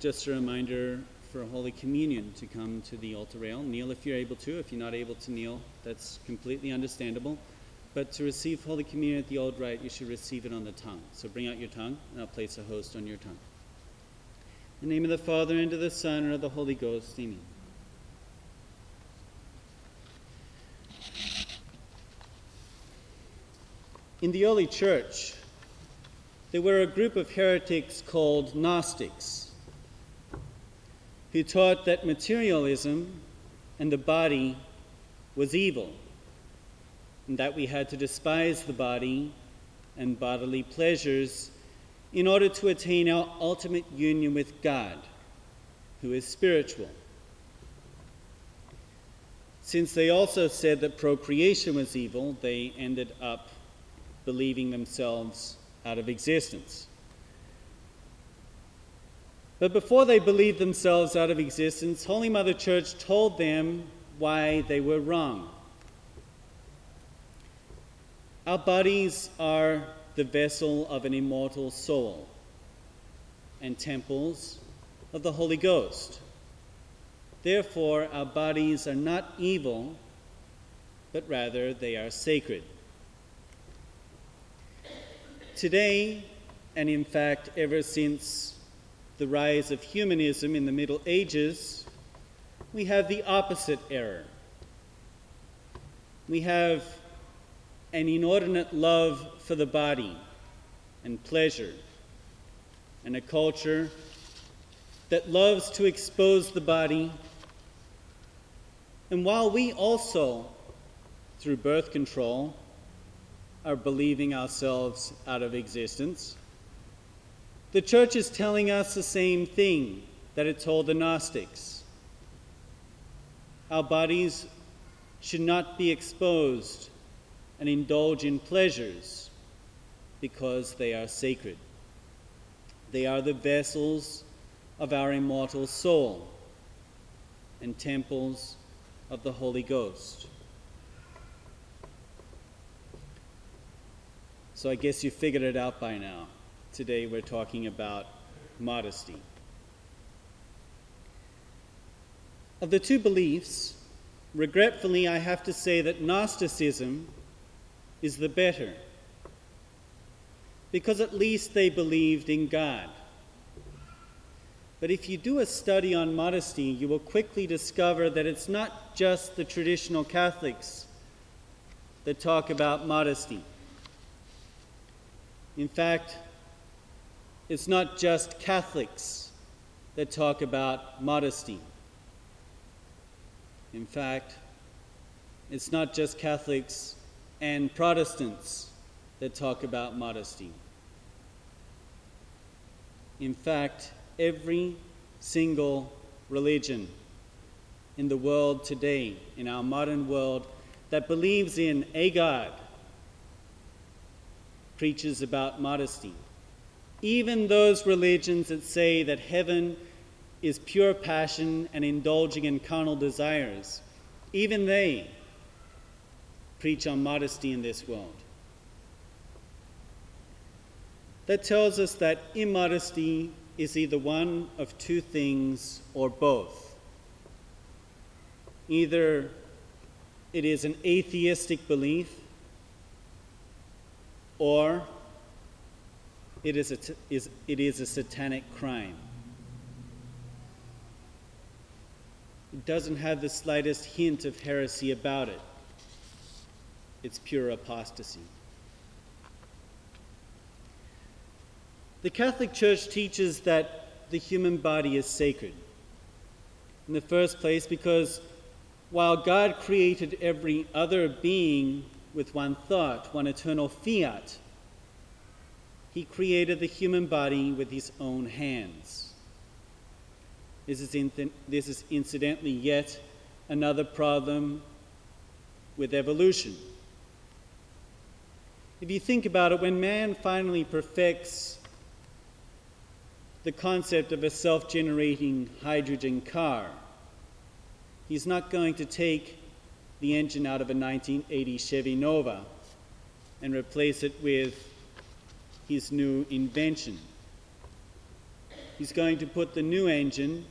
just a reminder for Holy Communion to come to the altar rail. Kneel if you're able to. If you're not able to kneel, that's completely understandable. But to receive Holy Communion at the old rite, you should receive it on the tongue. So bring out your tongue, and I'll place a host on your tongue. In the name of the Father, and of the Son, and of the Holy Ghost. Amen. In the early church, there were a group of heretics called Gnostics who taught that materialism and the body was evil, and that we had to despise the body and bodily pleasures in order to attain our ultimate union with God, who is spiritual. Since they also said that procreation was evil, they ended up believing themselves out of existence. But before they believed themselves out of existence, Holy Mother Church told them why they were wrong. Our bodies are the vessel of an immortal soul and temples of the Holy Ghost. Therefore, our bodies are not evil, but rather they are sacred. Today, and in fact, ever since the rise of humanism in the Middle Ages, we have the opposite error. We have an inordinate love for the body and pleasure, and a culture that loves to expose the body. And while we also, through birth control, are believing ourselves out of existence. The church is telling us the same thing that it told the Gnostics. Our bodies should not be exposed and indulge in pleasures because they are sacred. They are the vessels of our immortal soul and temples of the Holy Ghost. So I guess you figured it out by now. Today we're talking about modesty. Of the two beliefs, regretfully, I have to say that Gnosticism is the better, because at least they believed in God. But if you do a study on modesty, you will quickly discover that it's not just the traditional Catholics that talk about modesty. In fact, it's not just Catholics that talk about modesty. In fact, it's not just Catholics and Protestants that talk about modesty. In fact, every single religion in the world today, in our modern world, that believes in a God preaches about modesty. Even those religions that say that heaven is pure passion and indulging in carnal desires, even they preach on modesty in this world. That tells us that immodesty is either one of two things or both. Either it is an atheistic belief or it is a, is, it is a satanic crime. It doesn't have the slightest hint of heresy about it. It's pure apostasy. The Catholic Church teaches that the human body is sacred. In the first place, because while God created every other being with one thought, one eternal fiat. He created the human body with his own hands. This is, in, this is incidentally yet another problem with evolution. If you think about it, when man finally perfects the concept of a self generating hydrogen car, he's not going to take the engine out of a 1980 Chevy Nova and replace it with his new invention. he's going to put the new engine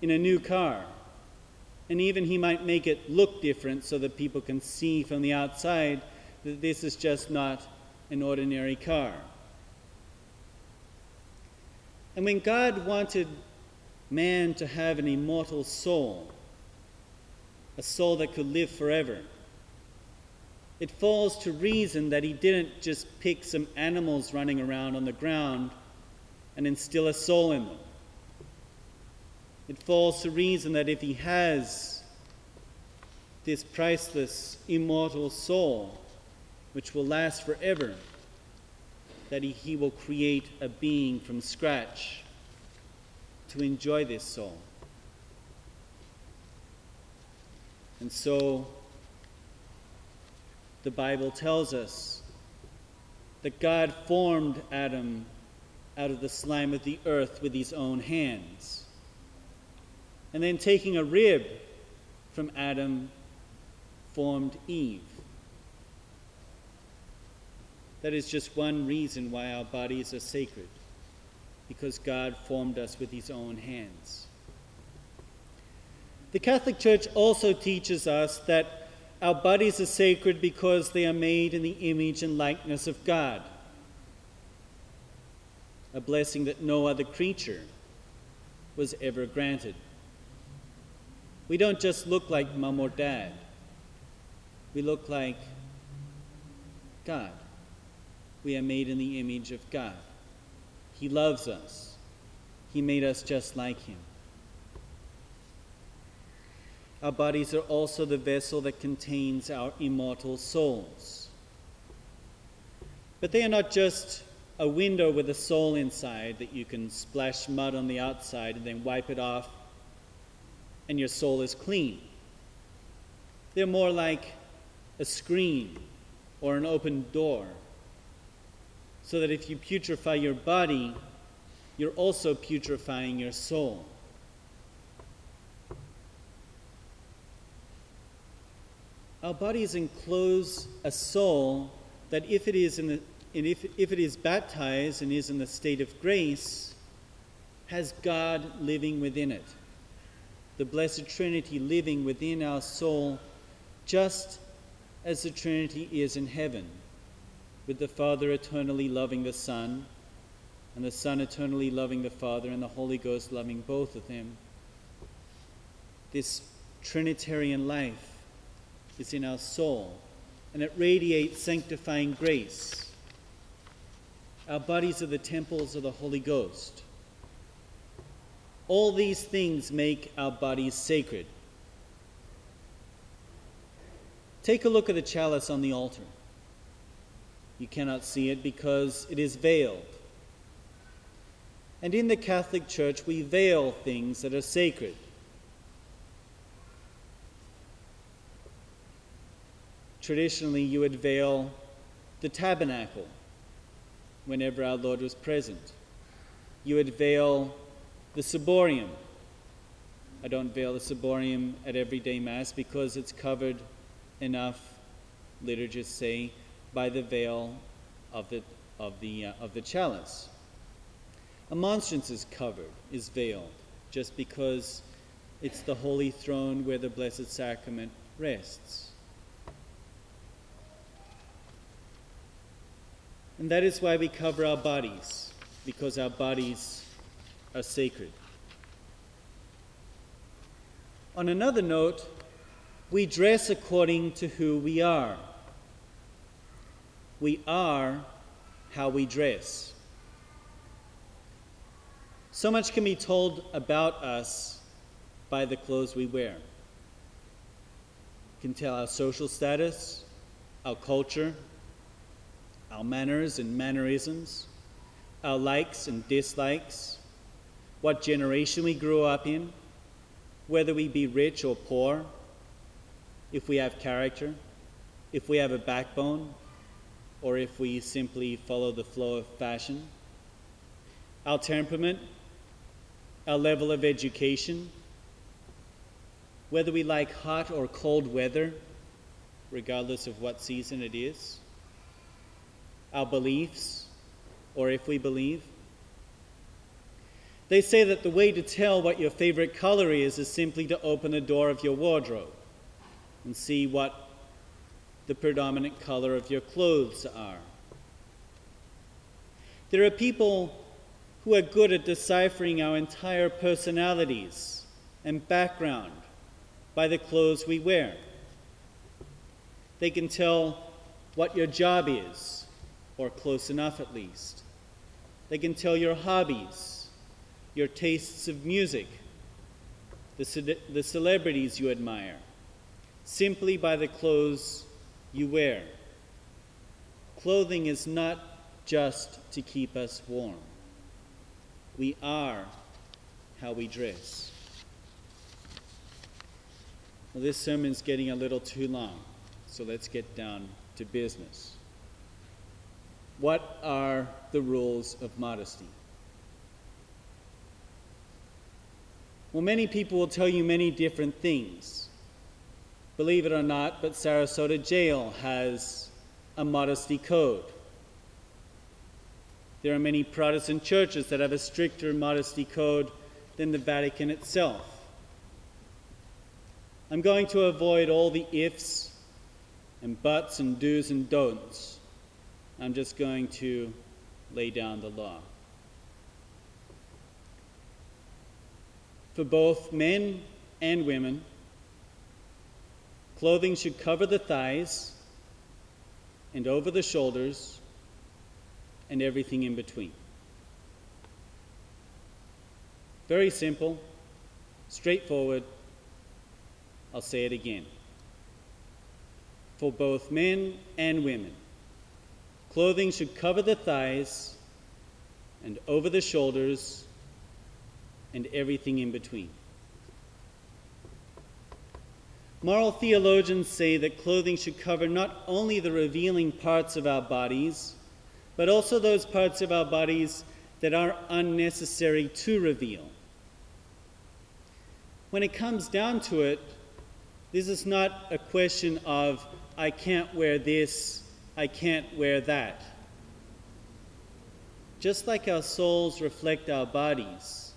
in a new car. And even he might make it look different so that people can see from the outside that this is just not an ordinary car. And when God wanted man to have an immortal soul, a soul that could live forever, it falls to reason that he didn't just pick some animals running around on the ground and instill a soul in them. It falls to reason that if he has this priceless, immortal soul, which will last forever, that he, he will create a being from scratch to enjoy this soul. And so, the Bible tells us that God formed Adam out of the slime of the earth with his own hands. And then, taking a rib from Adam, formed Eve. That is just one reason why our bodies are sacred, because God formed us with his own hands. The Catholic Church also teaches us that our bodies are sacred because they are made in the image and likeness of God, a blessing that no other creature was ever granted. We don't just look like mom or dad, we look like God. We are made in the image of God. He loves us, He made us just like Him. Our bodies are also the vessel that contains our immortal souls. But they are not just a window with a soul inside that you can splash mud on the outside and then wipe it off, and your soul is clean. They're more like a screen or an open door, so that if you putrefy your body, you're also putrefying your soul. Our bodies enclose a soul that if it is in the, and if, if it is baptized and is in the state of grace, has God living within it. The Blessed Trinity living within our soul, just as the Trinity is in heaven, with the Father eternally loving the Son, and the Son eternally loving the Father, and the Holy Ghost loving both of them. This Trinitarian life is in our soul, and it radiates sanctifying grace. Our bodies are the temples of the Holy Ghost. All these things make our bodies sacred. Take a look at the chalice on the altar. You cannot see it because it is veiled. And in the Catholic Church, we veil things that are sacred. Traditionally you would veil the tabernacle whenever our Lord was present. You would veil the ciborium. I don't veil the ciborium at everyday Mass because it's covered enough, liturgists say, by the veil of the, of the, uh, of the chalice. A monstrance is covered, is veiled, just because it's the holy throne where the Blessed Sacrament rests. And that is why we cover our bodies, because our bodies are sacred. On another note, we dress according to who we are. We are how we dress. So much can be told about us by the clothes we wear. can tell our social status, our culture, our manners and mannerisms, our likes and dislikes, what generation we grew up in, whether we be rich or poor, if we have character, if we have a backbone, or if we simply follow the flow of fashion, our temperament, our level of education, whether we like hot or cold weather, regardless of what season it is our beliefs, or if we believe. They say that the way to tell what your favorite color is is simply to open the door of your wardrobe and see what the predominant color of your clothes are. There are people who are good at deciphering our entire personalities and background by the clothes we wear. They can tell what your job is, or close enough at least. They can tell your hobbies your tastes of music, the, ce- the celebrities you admire, simply by the clothes you wear. Clothing is not just to keep us warm. We are how we dress. Well, this sermon's getting a little too long, so let's get down to business. What are the rules of modesty? Well, many people will tell you many different things. Believe it or not, but Sarasota Jail has a modesty code. There are many Protestant churches that have a stricter modesty code than the Vatican itself. I'm going to avoid all the ifs and buts and do's and don'ts. I'm just going to lay down the law. for both men and women. Clothing should cover the thighs and over the shoulders and everything in between. Very simple, straightforward. I'll say it again. For both men and women, clothing should cover the thighs and over the shoulders and everything in between. Moral theologians say that clothing should cover not only the revealing parts of our bodies, but also those parts of our bodies that are unnecessary to reveal. When it comes down to it, this is not a question of, I can't wear this, I can't wear that. Just like our souls reflect our bodies,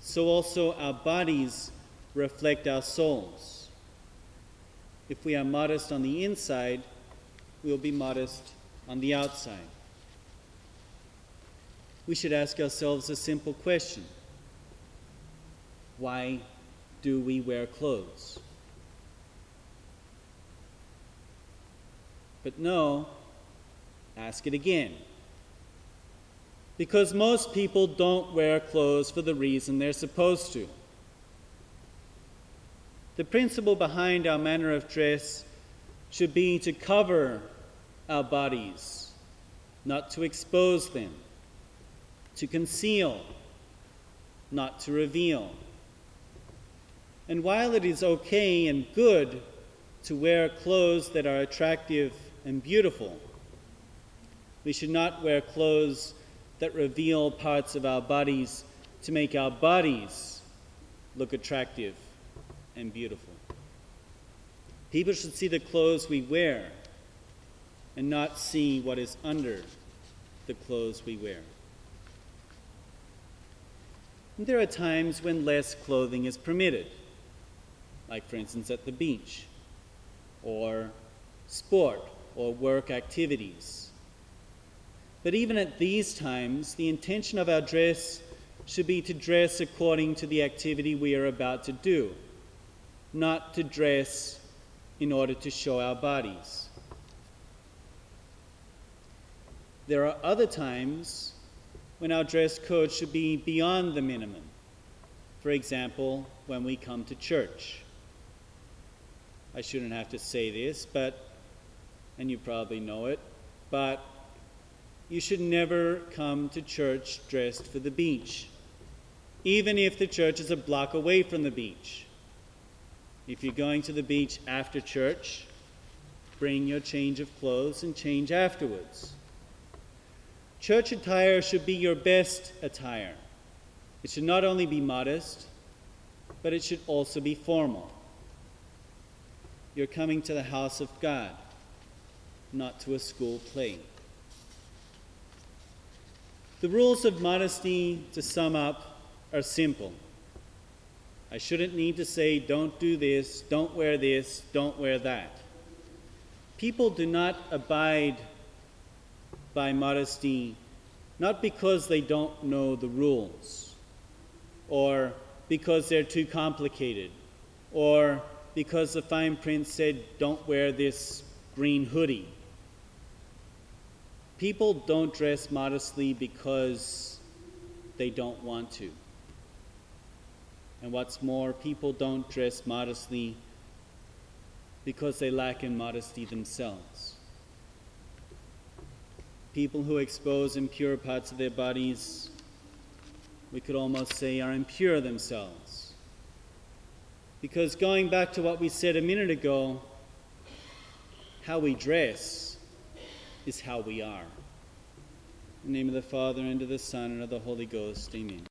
so also our bodies reflect our souls. If we are modest on the inside, we'll be modest on the outside. We should ask ourselves a simple question Why do we wear clothes? But no, ask it again because most people don't wear clothes for the reason they're supposed to. The principle behind our manner of dress should be to cover our bodies, not to expose them, to conceal, not to reveal. And while it is okay and good to wear clothes that are attractive and beautiful, we should not wear clothes that reveal parts of our bodies to make our bodies look attractive and beautiful. People should see the clothes we wear and not see what is under the clothes we wear. And there are times when less clothing is permitted, like, for instance, at the beach, or sport or work activities but even at these times, the intention of our dress should be to dress according to the activity we are about to do, not to dress in order to show our bodies. There are other times when our dress code should be beyond the minimum. For example, when we come to church. I shouldn't have to say this, but, and you probably know it, but you should never come to church dressed for the beach, even if the church is a block away from the beach. If you're going to the beach after church, bring your change of clothes and change afterwards. Church attire should be your best attire. It should not only be modest, but it should also be formal. You're coming to the house of God, not to a school play. The rules of modesty, to sum up, are simple. I shouldn't need to say, don't do this, don't wear this, don't wear that. People do not abide by modesty not because they don't know the rules, or because they're too complicated, or because the fine print said, don't wear this green hoodie. People don't dress modestly because they don't want to. And what's more, people don't dress modestly because they lack in modesty themselves. People who expose impure parts of their bodies, we could almost say, are impure themselves. Because going back to what we said a minute ago, how we dress is how we are. In the name of the Father, and of the Son, and of the Holy Ghost, amen.